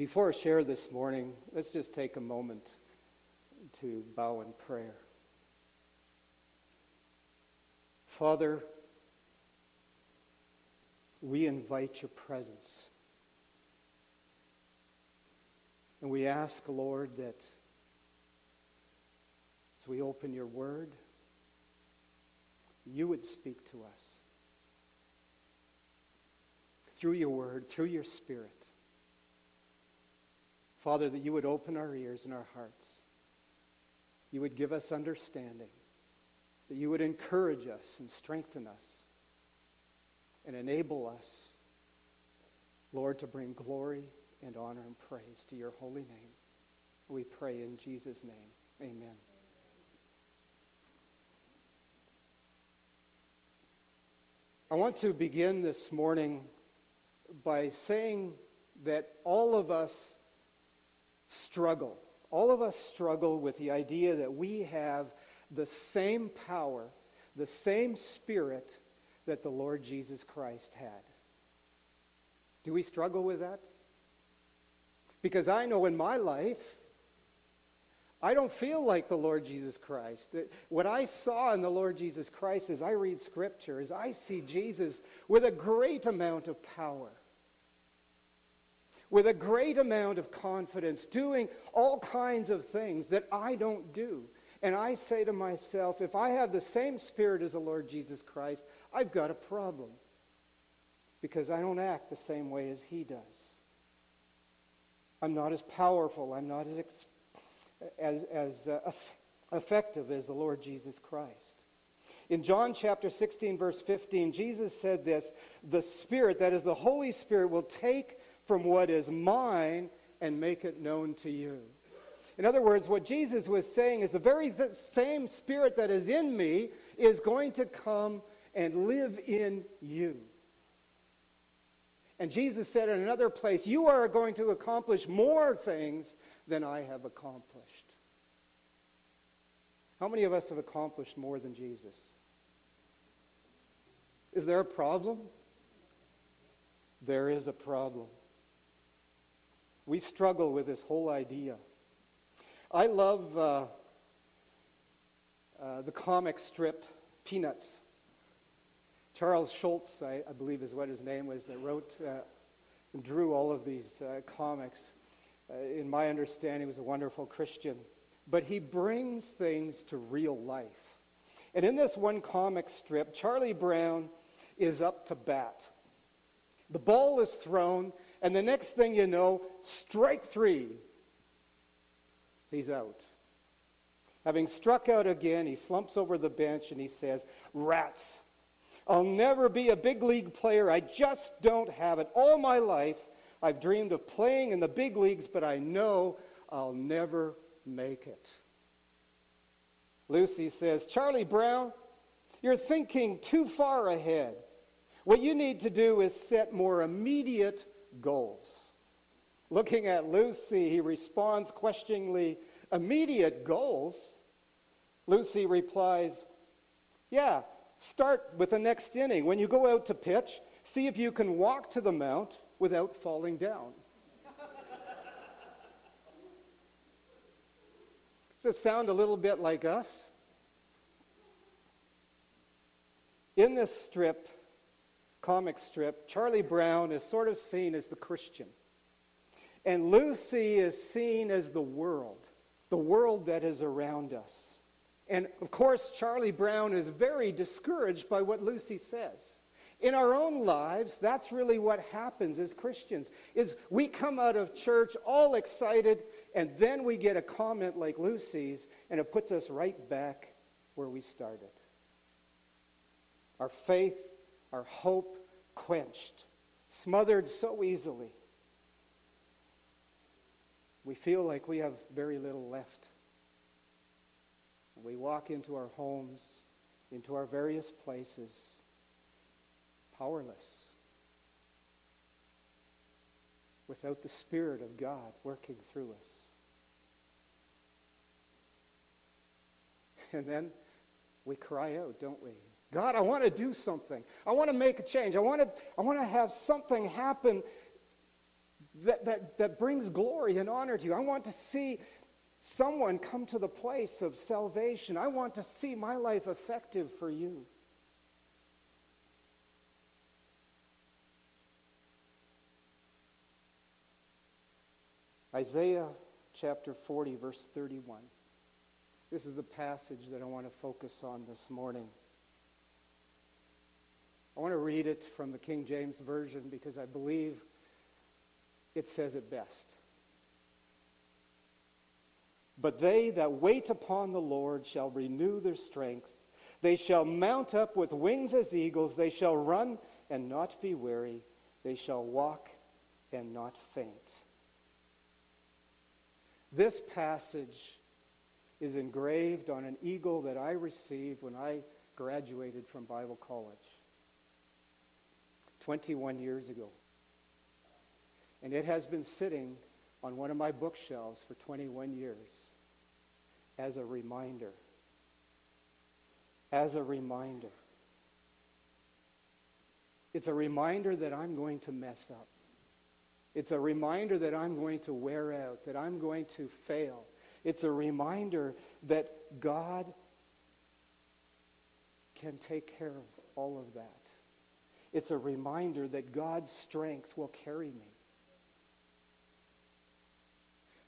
Before I share this morning, let's just take a moment to bow in prayer. Father, we invite your presence. And we ask, Lord, that as we open your word, you would speak to us through your word, through your spirit. Father, that you would open our ears and our hearts. You would give us understanding. That you would encourage us and strengthen us and enable us, Lord, to bring glory and honor and praise to your holy name. We pray in Jesus' name. Amen. I want to begin this morning by saying that all of us struggle. All of us struggle with the idea that we have the same power, the same spirit that the Lord Jesus Christ had. Do we struggle with that? Because I know in my life, I don't feel like the Lord Jesus Christ. Uh, what I saw in the Lord Jesus Christ as I read Scripture is I see Jesus with a great amount of power, with a great amount of confidence, doing all kinds of things that I don't do. And I say to myself, if I have the same spirit as the Lord Jesus Christ, I've got a problem because I don't act the same way as he does. I'm not as powerful. I'm not as, as, as uh, effective as the Lord Jesus Christ. In John chapter 16, verse 15, Jesus said this The Spirit, that is the Holy Spirit, will take from what is mine and make it known to you. In other words, what Jesus was saying is the very th- same Spirit that is in me is going to come and live in you. And Jesus said in another place, You are going to accomplish more things than I have accomplished. How many of us have accomplished more than Jesus? Is there a problem? There is a problem. We struggle with this whole idea. I love uh, uh, the comic strip Peanuts. Charles Schulz, I, I, believe is what his name was, that wrote uh, and drew all of these uh, comics. Uh, in my understanding, he was a wonderful Christian. But he brings things to real life. And in this one comic strip, Charlie Brown is up to bat. The ball is thrown, and the next thing you know, strike three. He's out. Having struck out again, he slumps over the bench and he says, Rats. I'll never be a big league player. I just don't have it. All my life, I've dreamed of playing in the big leagues, but I know I'll never make it. Lucy says, Charlie Brown, you're thinking too far ahead. What you need to do is set more immediate goals. Looking at Lucy, he responds questioningly, Immediate goals? Lucy replies, Yeah, Start with the next inning. When you go out to pitch, see if you can walk to the mount without falling down. Does it sound a little bit like us? In this strip, comic strip, Charlie Brown is sort of seen as the Christian. And Lucy is seen as the world, the world that is around us. And of course, Charlie Brown is very discouraged by what Lucy says. In our own lives, that's really what happens as Christians. Is we come out of church all excited and then we get a comment like Lucy's and it puts us right back where we started. Our faith, our hope quenched, smothered so easily. We feel like we have very little left. We walk into our homes, into our various places, powerless, without the Spirit of God working through us. And then we cry out, don't we? God, I want to do something. I want to make a change. I want to, I want to have something happen. that, that, that brings glory and honor to you. I want to see someone come to the place of salvation. I want to see my life effective for you. Isaiah chapter 40, verse 31. This is the passage that I want to focus on this morning. I want to read it from the King James Version because I believe it says it best. But they that wait upon the Lord shall renew their strength. They shall mount up with wings as eagles. They shall run and not be weary. They shall walk and not faint. This passage is engraved on an eagle that I received when I graduated from Bible college 21 years ago. And it has been sitting on one of my bookshelves for 21 years as a reminder. As a reminder. It's a reminder that I'm going to mess up. It's a reminder that I'm going to wear out, that I'm going to fail. It's a reminder that God can take care of all of that. It's a reminder that God's strength will carry me.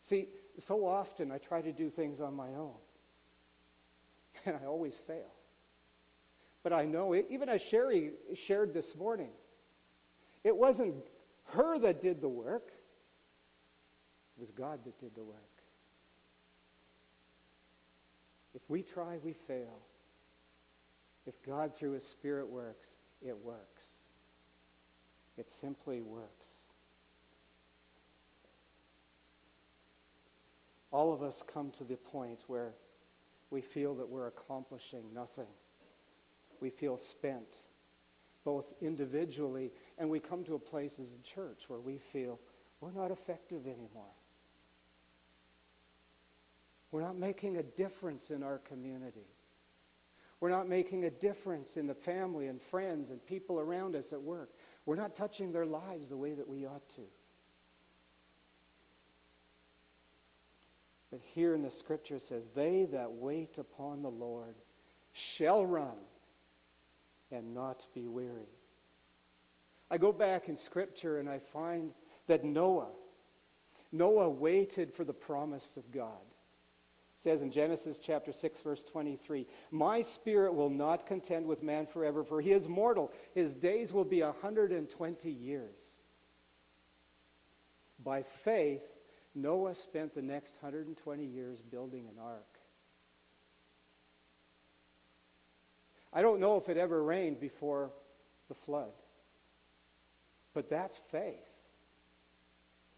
See, so often I try to do things on my own, and I always fail. But I know, it, even as Sherry shared this morning, it wasn't her that did the work, it was God that did the work. If we try, we fail. If God, through His Spirit, works, it works. It simply works. All of us come to the point where we feel that we're accomplishing nothing. We feel spent, both individually, and we come to a place as a church where we feel we're not effective anymore. We're not making a difference in our community. We're not making a difference in the family and friends and people around us at work. We're not touching their lives the way that we ought to. But here in the scripture it says, They that wait upon the Lord shall run and not be weary. I go back in scripture and I find that Noah, Noah waited for the promise of God says in Genesis chapter 6 verse 23, "My spirit will not contend with man forever, for he is mortal. His days will be a 120 years." By faith, Noah spent the next 120 years building an ark. I don't know if it ever rained before the flood. But that's faith.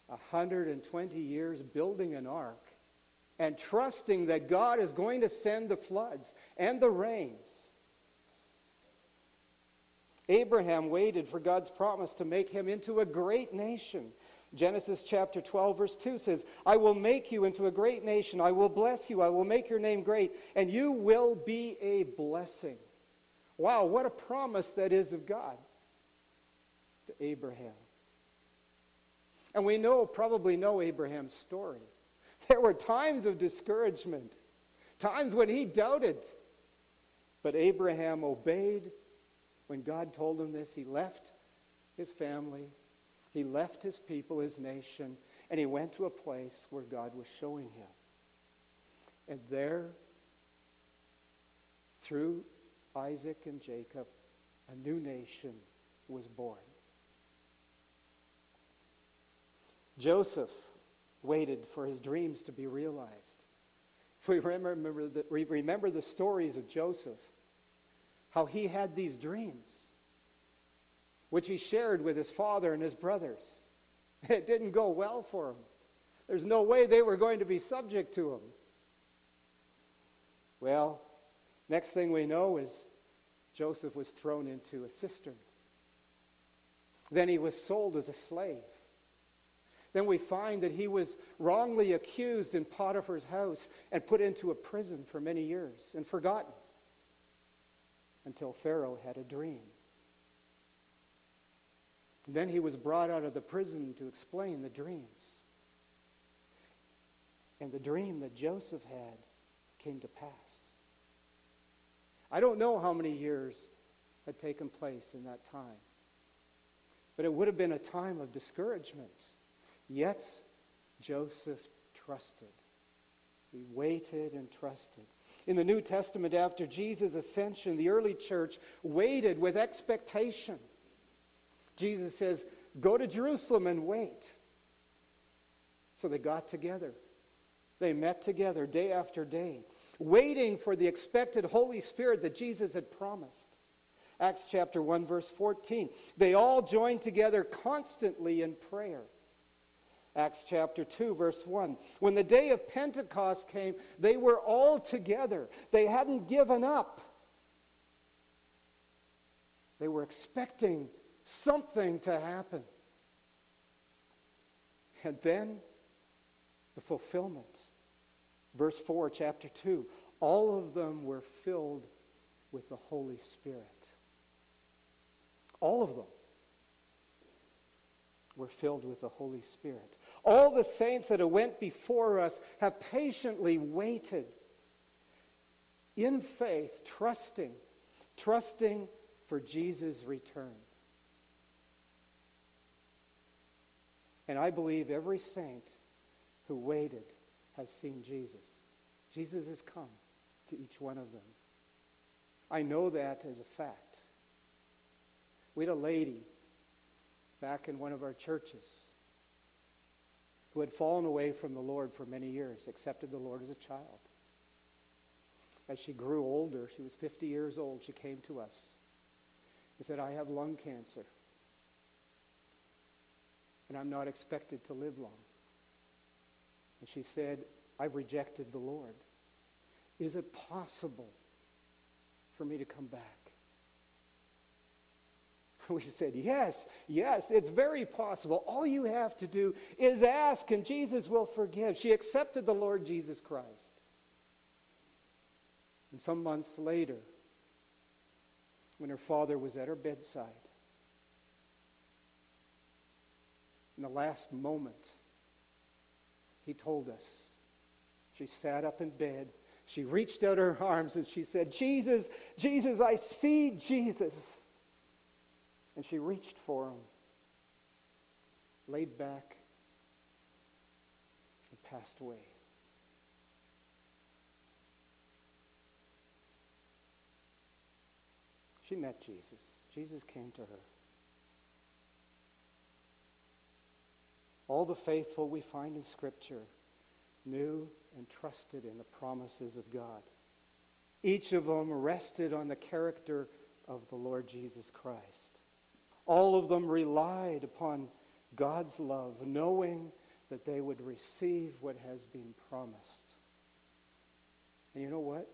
120 years building an ark and trusting that God is going to send the floods and the rains. Abraham waited for God's promise to make him into a great nation. Genesis chapter 12, verse 2 says, I will make you into a great nation. I will bless you. I will make your name great, and you will be a blessing. Wow, what a promise that is of God to Abraham. And we know, probably know Abraham's story. There were times of discouragement, times when he doubted. But Abraham obeyed when God told him this. He left his family, he left his people, his nation, and he went to a place where God was showing him. And there, through Isaac and Jacob, a new nation was born. Joseph waited for his dreams to be realized. If we remember the, remember the stories of Joseph, how he had these dreams, which he shared with his father and his brothers. It didn't go well for him. There's no way they were going to be subject to him. Well, next thing we know is Joseph was thrown into a cistern. Then he was sold as a slave. Then we find that he was wrongly accused in Potiphar's house and put into a prison for many years and forgotten until Pharaoh had a dream. Then he was brought out of the prison to explain the dreams. And the dream that Joseph had came to pass. I don't know how many years had taken place in that time, but it would have been a time of discouragement. Yet Joseph trusted. He waited and trusted. In the New Testament, after Jesus' ascension, the early church waited with expectation. Jesus says, Go to Jerusalem and wait. So they got together. They met together day after day, waiting for the expected Holy Spirit that Jesus had promised. Acts chapter 1, verse 14. They all joined together constantly in prayer. Acts chapter 2, verse 1. When the day of Pentecost came, they were all together. They hadn't given up. They were expecting something to happen. And then the fulfillment. Verse 4, chapter 2. All of them were filled with the Holy Spirit. All of them were filled with the Holy Spirit. All the saints that have went before us have patiently waited in faith, trusting, trusting for Jesus' return. And I believe every saint who waited has seen Jesus. Jesus has come to each one of them. I know that as a fact. We had a lady back in one of our churches who had fallen away from the Lord for many years, accepted the Lord as a child. As she grew older, she was 50 years old, she came to us and said, I have lung cancer and I'm not expected to live long. And she said, I've rejected the Lord. Is it possible for me to come back? We said, Yes, yes, it's very possible. All you have to do is ask, and Jesus will forgive. She accepted the Lord Jesus Christ. And some months later, when her father was at her bedside, in the last moment, he told us. She sat up in bed. She reached out her arms and she said, Jesus, Jesus, I see Jesus. And she reached for him, laid back, and passed away. She met Jesus. Jesus came to her. All the faithful we find in Scripture knew and trusted in the promises of God. Each of them rested on the character of the Lord Jesus Christ. All of them relied upon God's love, knowing that they would receive what has been promised. And you know what?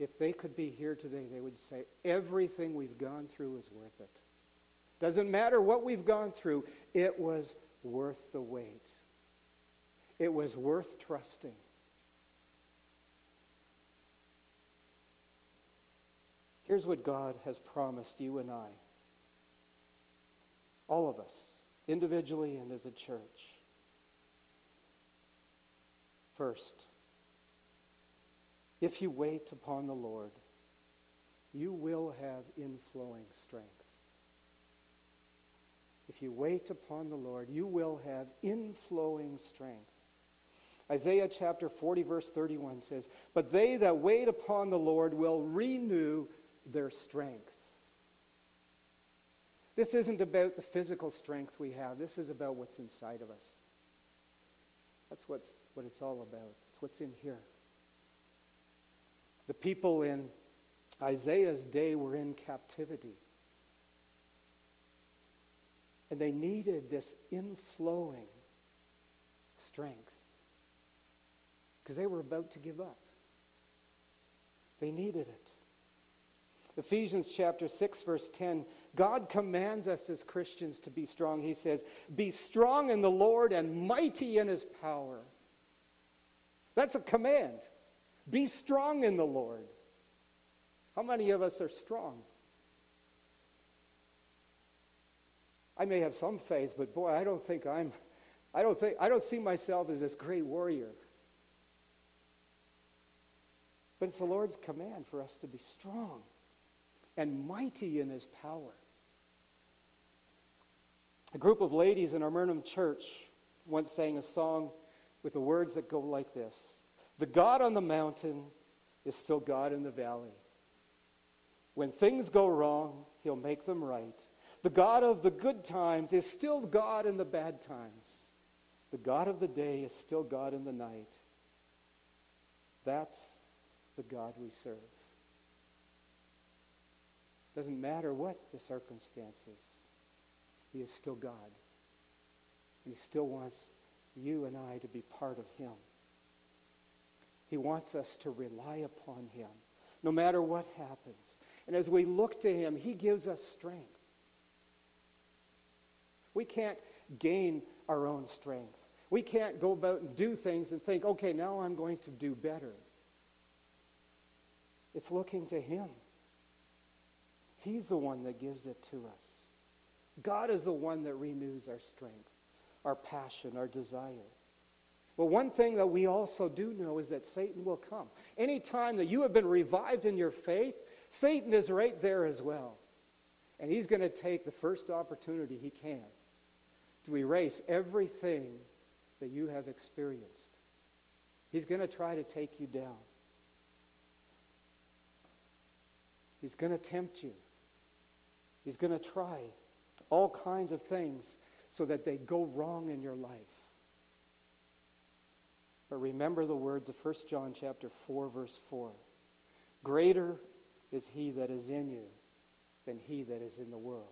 If they could be here today, they would say, everything we've gone through is worth it. Doesn't matter what we've gone through, it was worth the wait. It was worth trusting. Here's what God has promised you and I, all of us, individually and as a church. First, if you wait upon the Lord, you will have inflowing strength. If you wait upon the Lord, you will have inflowing strength. Isaiah chapter 40, verse 31 says, But they that wait upon the Lord will renew their strength. This isn't about the physical strength we have. This is about what's inside of us. That's what's, what it's all about. It's what's in here. The people in Isaiah's day were in captivity. And they needed this inflowing strength because they were about to give up. They needed it. Ephesians chapter 6, verse 10 God commands us as Christians to be strong. He says, Be strong in the Lord and mighty in his power. That's a command. Be strong in the Lord. How many of us are strong? I may have some faith, but boy, I don't think I'm, I don't think, I don't see myself as this great warrior. But it's the Lord's command for us to be strong and mighty in his power. A group of ladies in our church once sang a song with the words that go like this The God on the mountain is still God in the valley. When things go wrong, he'll make them right. The God of the good times is still God in the bad times. The God of the day is still God in the night. That's the God we serve. Doesn't matter what the circumstances, He is still God. And He still wants you and I to be part of Him. He wants us to rely upon Him no matter what happens. And as we look to Him, He gives us strength. We can't gain our own strength. We can't go about and do things and think, okay, now I'm going to do better. It's looking to Him. He's the one that gives it to us. God is the one that renews our strength, our passion, our desire. But one thing that we also do know is that Satan will come. Anytime that you have been revived in your faith, Satan is right there as well. And he's going to take the first opportunity he can to erase everything that you have experienced. He's going to try to take you down. He's going to tempt you. He's going to try all kinds of things so that they go wrong in your life. But remember the words of 1 John chapter 4 verse 4. Greater is he that is in you than he that is in the world.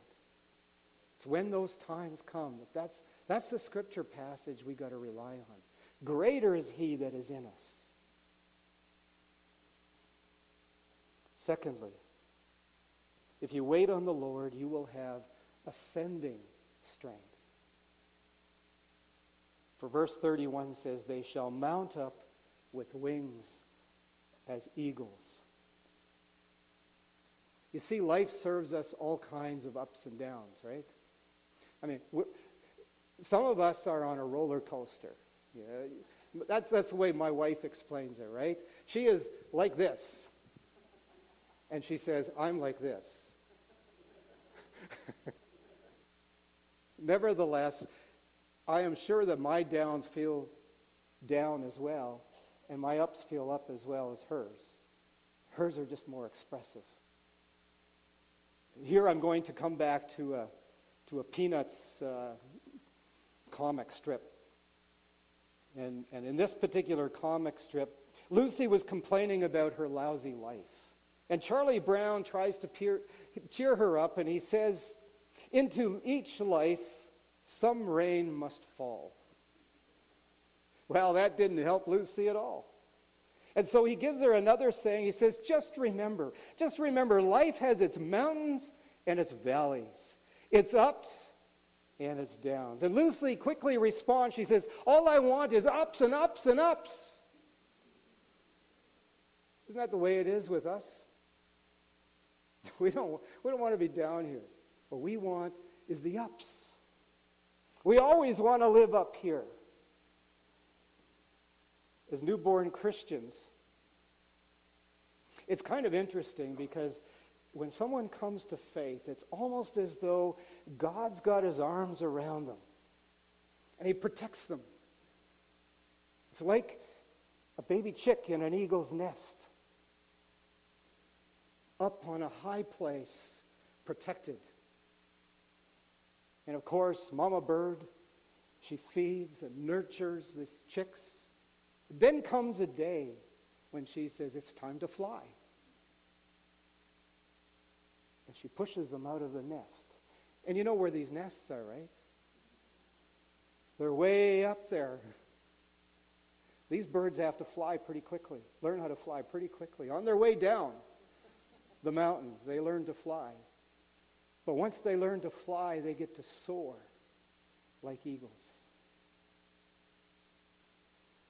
It's when those times come that that's that's the scripture passage we got to rely on. Greater is he that is in us. Secondly, if you wait on the Lord, you will have ascending strength. For verse 31 says, They shall mount up with wings as eagles. You see, life serves us all kinds of ups and downs, right? I mean, some of us are on a roller coaster. Yeah, that's, that's the way my wife explains it, right? She is like this. And she says, I'm like this. Nevertheless, I am sure that my downs feel down as well, and my ups feel up as well as hers. Hers are just more expressive. Here I'm going to come back to a, to a Peanuts uh, comic strip. And, and in this particular comic strip, Lucy was complaining about her lousy life. And Charlie Brown tries to peer, cheer her up, and he says, Into each life, some rain must fall. Well, that didn't help Lucy at all. And so he gives her another saying. He says, Just remember, just remember, life has its mountains and its valleys, its ups and its downs. And Lucy quickly responds. She says, All I want is ups and ups and ups. Isn't that the way it is with us? We don't, we don't want to be down here. What we want is the ups. We always want to live up here. As newborn Christians, it's kind of interesting because when someone comes to faith, it's almost as though God's got his arms around them and he protects them. It's like a baby chick in an eagle's nest, up on a high place, protected. And of course, Mama Bird, she feeds and nurtures these chicks. Then comes a day when she says, It's time to fly. And she pushes them out of the nest. And you know where these nests are, right? They're way up there. These birds have to fly pretty quickly, learn how to fly pretty quickly. On their way down the mountain, they learn to fly. But once they learn to fly, they get to soar like eagles.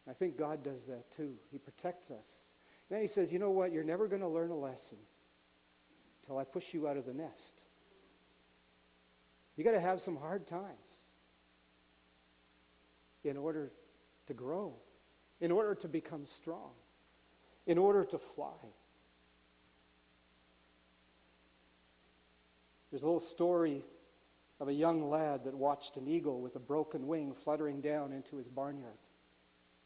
I think God does that too. He protects us. Then he says, you know what? You're never going to learn a lesson until I push you out of the nest. You got to have some hard times in order to grow, in order to become strong, in order to fly. There's a little story of a young lad that watched an eagle with a broken wing fluttering down into his barnyard.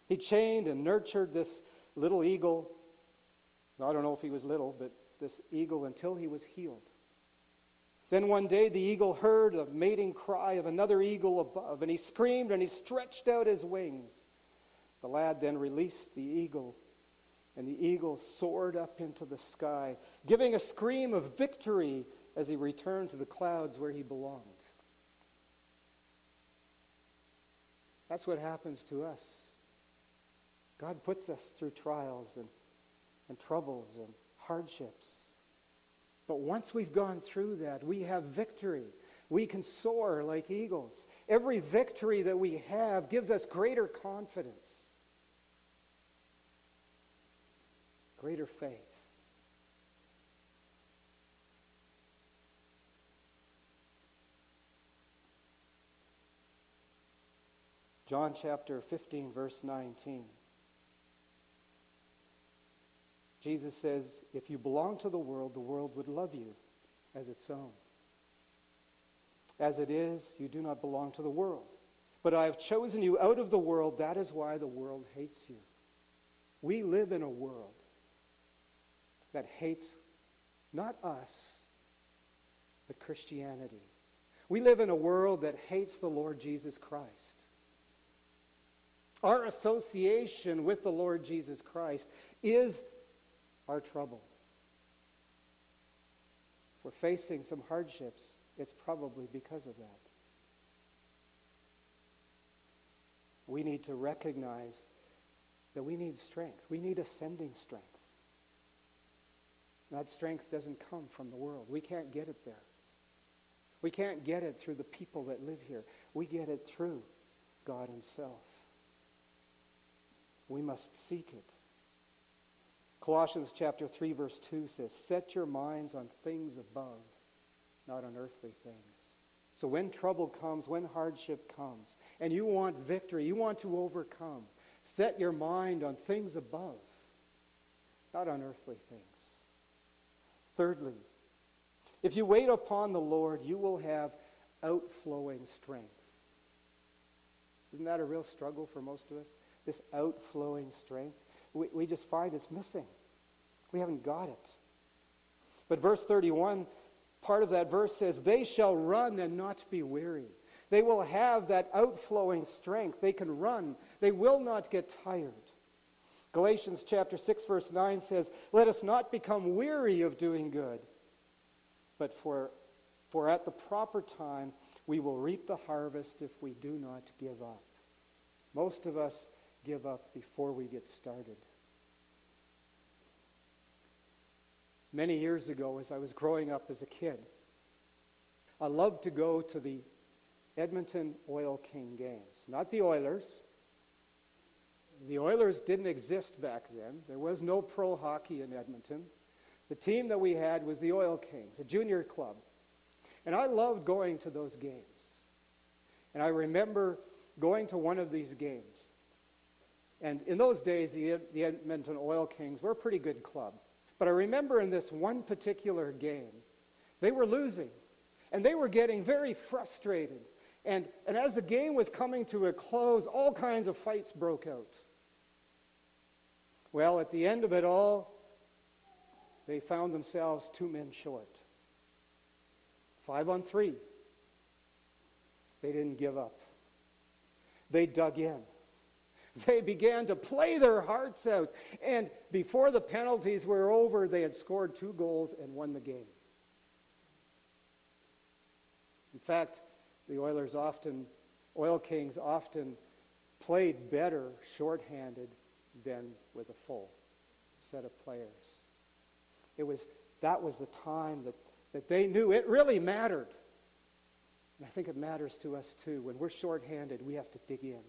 He chained and nurtured this little eagle. I don't know if he was little, but this eagle until he was healed. Then one day the eagle heard a mating cry of another eagle above, and he screamed and he stretched out his wings. The lad then released the eagle, and the eagle soared up into the sky, giving a scream of victory as he returned to the clouds where he belonged. That's what happens to us. God puts us through trials and, and troubles and hardships. But once we've gone through that, we have victory. We can soar like eagles. Every victory that we have gives us greater confidence, greater faith. John chapter 15, verse 19. Jesus says, If you belong to the world, the world would love you as its own. As it is, you do not belong to the world. But I have chosen you out of the world. That is why the world hates you. We live in a world that hates not us, but Christianity. We live in a world that hates the Lord Jesus Christ. Our association with the Lord Jesus Christ is our trouble. If we're facing some hardships, it's probably because of that. We need to recognize that we need strength. We need ascending strength. That strength doesn't come from the world. We can't get it there. We can't get it through the people that live here. We get it through God Himself. We must seek it. Colossians chapter 3 verse 2 says, "Set your minds on things above, not on earthly things." So when trouble comes, when hardship comes, and you want victory, you want to overcome, set your mind on things above, not on earthly things. Thirdly, if you wait upon the Lord, you will have outflowing strength. Isn't that a real struggle for most of us? This outflowing strength we, we just find it's missing. We haven't got it. But verse 31, part of that verse says, They shall run and not be weary. They will have that outflowing strength. They can run. They will not get tired. Galatians chapter 6 verse 9 says, "Let us not become weary of doing good, but for for at the proper time we will reap the harvest if we do not give up." Most of us give up before we get started. Many years ago, as I was growing up as a kid, I loved to go to the Edmonton Oil King games. Not the Oilers. The Oilers didn't exist back then. There was no pro hockey in Edmonton. The team that we had was the Oil Kings, a junior club. And I loved going to those games. And I remember going to one of these games. And in those days, the, the Edmonton Oil Kings were a pretty good club. But I remember in this one particular game, they were losing. And they were getting very frustrated. And, and as the game was coming to a close, all kinds of fights broke out. Well, at the end of it all, they found themselves two men short. Five on three. They didn't give up. They dug in. They began to play their hearts out. And before the penalties were over, they had scored two goals and won the game. In fact, the Oilers often, Oil Kings often played better shorthanded than with a full set of players. It was, that was the time that, that they knew it really mattered. And I think it matters to us too. When we're shorthanded, we have to dig in.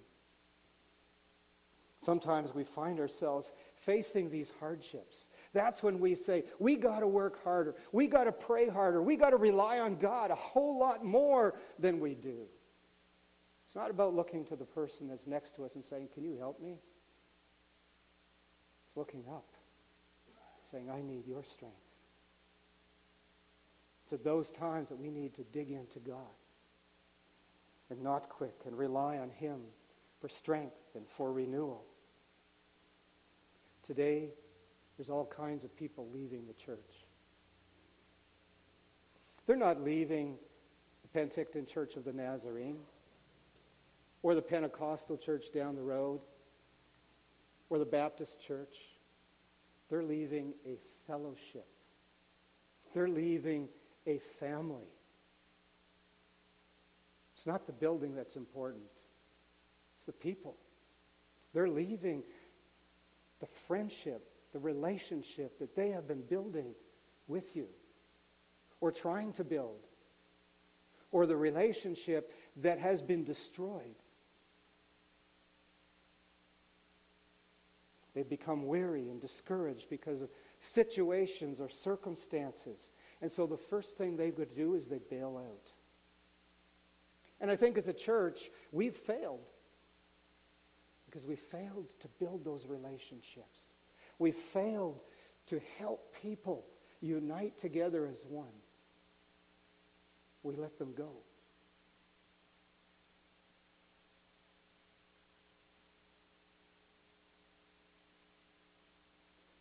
Sometimes we find ourselves facing these hardships. That's when we say, we got to work harder. We got to pray harder. We got to rely on God a whole lot more than we do. It's not about looking to the person that's next to us and saying, Can you help me? It's looking up, saying, I need your strength. It's at those times that we need to dig into God and not quick and rely on Him for strength and for renewal. Today, there's all kinds of people leaving the church. They're not leaving the Penticton Church of the Nazarene or the Pentecostal church down the road or the Baptist church. They're leaving a fellowship. They're leaving a family. It's not the building that's important. It's the people. They're leaving the friendship, the relationship that they have been building with you or trying to build, or the relationship that has been destroyed. They've become weary and discouraged because of situations or circumstances. And so the first thing they would do is they bail out. And I think as a church, we've failed because we failed to build those relationships. We failed to help people unite together as one. We let them go.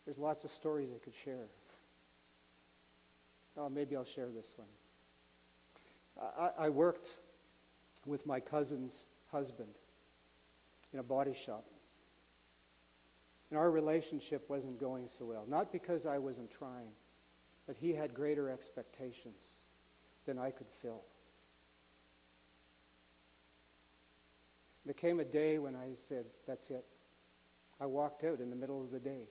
There's lots of stories I could share. Oh, maybe I'll share this one. I, I worked with my cousin's husband in a body shop. And our relationship wasn't going so well. Not because I wasn't trying, but he had greater expectations than I could fill. There came a day when I said, That's it. I walked out in the middle of the day.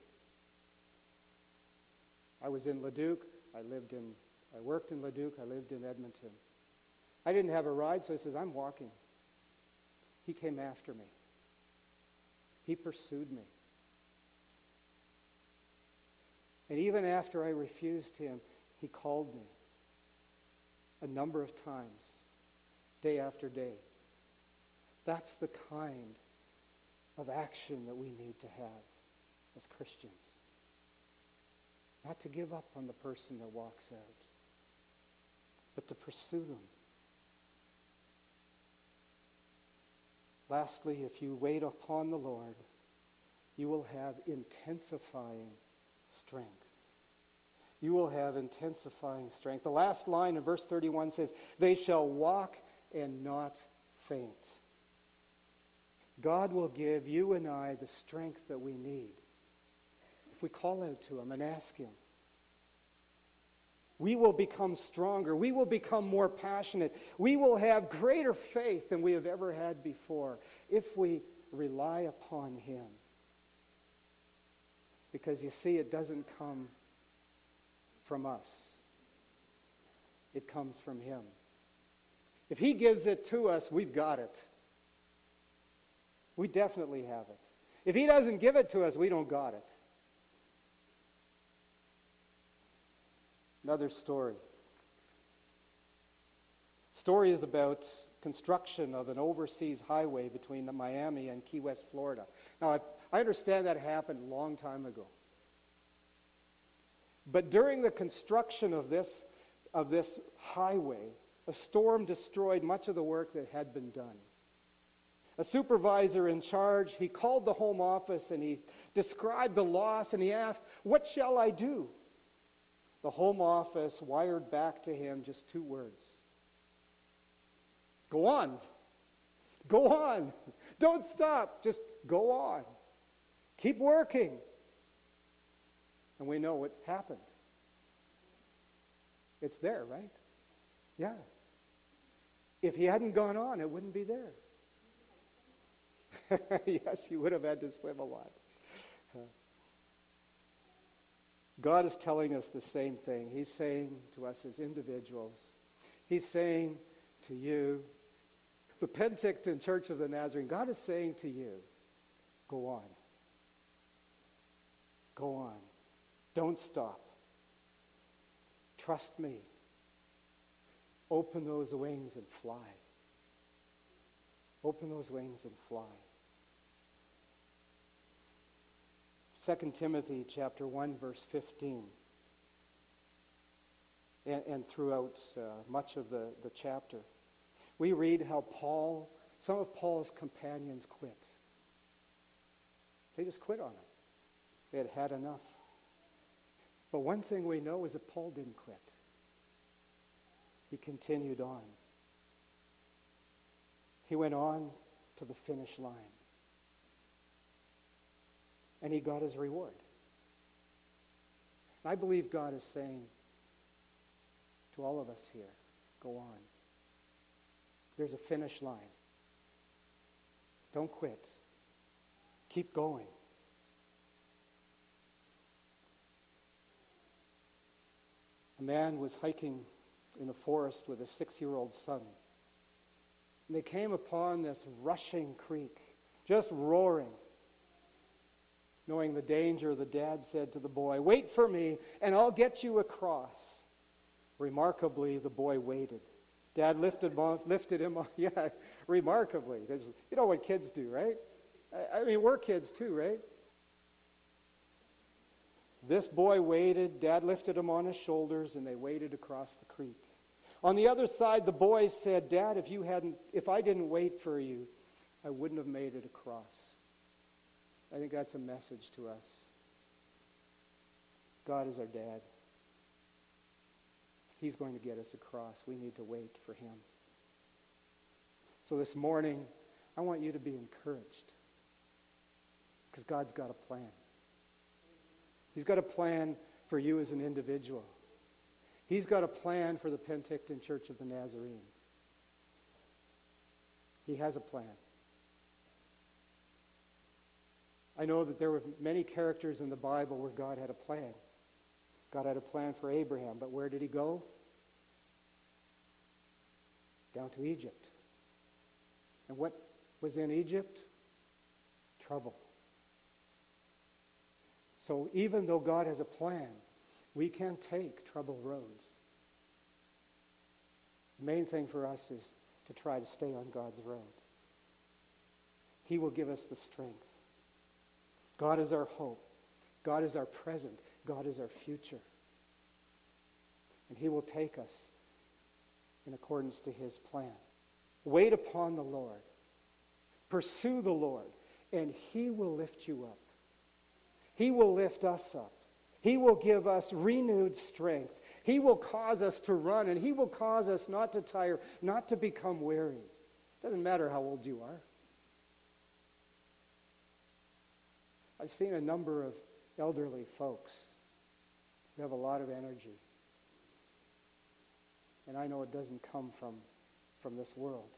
I was in Leduc. I lived in, I worked in Leduc. I lived in Edmonton. I didn't have a ride, so I said, I'm walking. He came after me. He pursued me. And even after I refused him, he called me a number of times, day after day. That's the kind of action that we need to have as Christians. Not to give up on the person that walks out, but to pursue them. Lastly, if you wait upon the Lord, you will have intensifying strength. You will have intensifying strength. The last line in verse 31 says, They shall walk and not faint. God will give you and I the strength that we need if we call out to Him and ask Him. We will become stronger. We will become more passionate. We will have greater faith than we have ever had before if we rely upon Him. Because you see, it doesn't come from us, it comes from Him. If He gives it to us, we've got it. We definitely have it. If He doesn't give it to us, we don't got it. Another story. Story is about construction of an overseas highway between Miami and Key West, Florida. Now, I, I understand that happened a long time ago. But during the construction of this, of this highway, a storm destroyed much of the work that had been done. A supervisor in charge, he called the home office and he described the loss and he asked, What shall I do? The Home Office wired back to him just two words Go on. Go on. Don't stop. Just go on. Keep working. And we know what happened. It's there, right? Yeah. If he hadn't gone on, it wouldn't be there. yes, he would have had to swim a lot. God is telling us the same thing. He's saying to us as individuals, He's saying to you, the Penticton Church of the Nazarene, God is saying to you, go on. Go on. Don't stop. Trust me. Open those wings and fly. Open those wings and fly. 2 Timothy chapter 1 verse 15 and, and throughout uh, much of the, the chapter we read how Paul some of Paul's companions quit. They just quit on him. They had had enough. But one thing we know is that Paul didn't quit. He continued on. He went on to the finish line. And he got his reward. I believe God is saying to all of us here, go on. There's a finish line. Don't quit. Keep going. A man was hiking in the forest with a six year old son. And they came upon this rushing creek, just roaring. Knowing the danger, the dad said to the boy, Wait for me, and I'll get you across. Remarkably, the boy waited. Dad lifted lifted him off. Yeah, remarkably. You know what kids do, right? I mean, we're kids too, right? This boy waited. Dad lifted him on his shoulders, and they waded across the creek. On the other side, the boy said, Dad, if, you hadn't, if I didn't wait for you, I wouldn't have made it across. I think that's a message to us. God is our dad. He's going to get us across. We need to wait for him. So this morning, I want you to be encouraged because God's got a plan. He's got a plan for you as an individual. He's got a plan for the Penticton Church of the Nazarene. He has a plan. I know that there were many characters in the Bible where God had a plan. God had a plan for Abraham, but where did he go? Down to Egypt. And what was in Egypt? Trouble. So even though God has a plan, we can take troubled roads. The main thing for us is to try to stay on God's road. He will give us the strength. God is our hope. God is our present. God is our future. And he will take us in accordance to his plan. Wait upon the Lord. Pursue the Lord, and he will lift you up. He will lift us up. He will give us renewed strength. He will cause us to run, and He will cause us not to tire, not to become weary. It doesn't matter how old you are. I've seen a number of elderly folks who have a lot of energy. And I know it doesn't come from, from this world.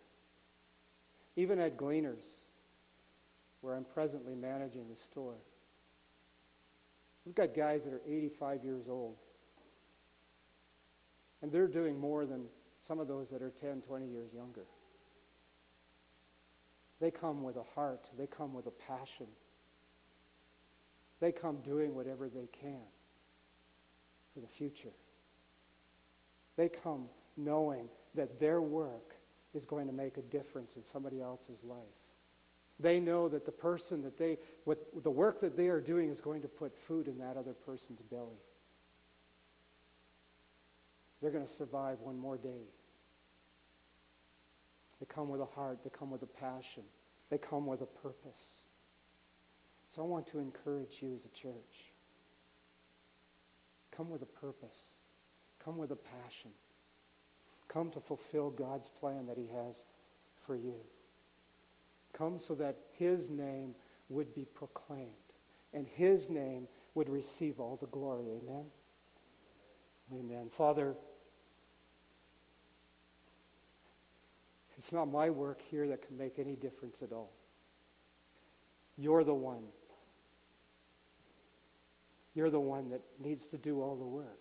Even at Gleaners, where I'm presently managing the store, We've got guys that are 85 years old. And they're doing more than some of those that are 10, 20 years younger. They come with a heart. They come with a passion. They come doing whatever they can for the future. They come knowing that their work is going to make a difference in somebody else's life. They know that the person that they, what, the work that they are doing is going to put food in that other person's belly. They're going to survive one more day. They come with a heart. They come with a passion. They come with a purpose. So I want to encourage you as a church. Come with a purpose. Come with a passion. Come to fulfill God's plan that he has for you come so that his name would be proclaimed and his name would receive all the glory. Amen? Amen. Father, it's not my work here that can make any difference at all. You're the one. You're the one that needs to do all the work.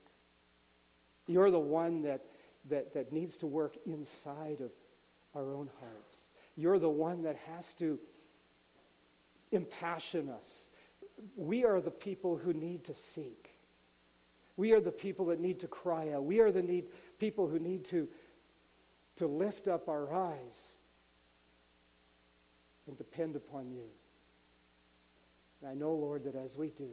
You're the one that, that, that needs to work inside of our own hearts. You're the one that has to impassion us, we are the people who need to seek. We are the people that need to cry out. We are the need, people who need to, to lift up our eyes and depend upon you. And I know, Lord, that as we do,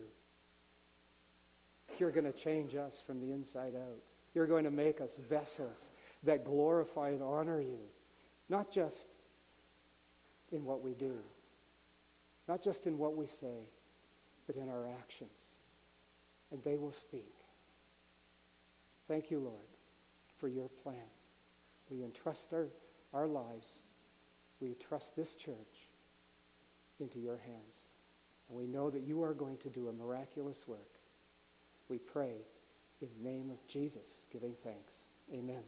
you're going to change us from the inside out. You're going to make us vessels that glorify and honor you, not just in what we do, not just in what we say, but in our actions. And they will speak. Thank you, Lord, for your plan. We entrust our, our lives, we trust this church into your hands. And we know that you are going to do a miraculous work. We pray in the name of Jesus, giving thanks. Amen.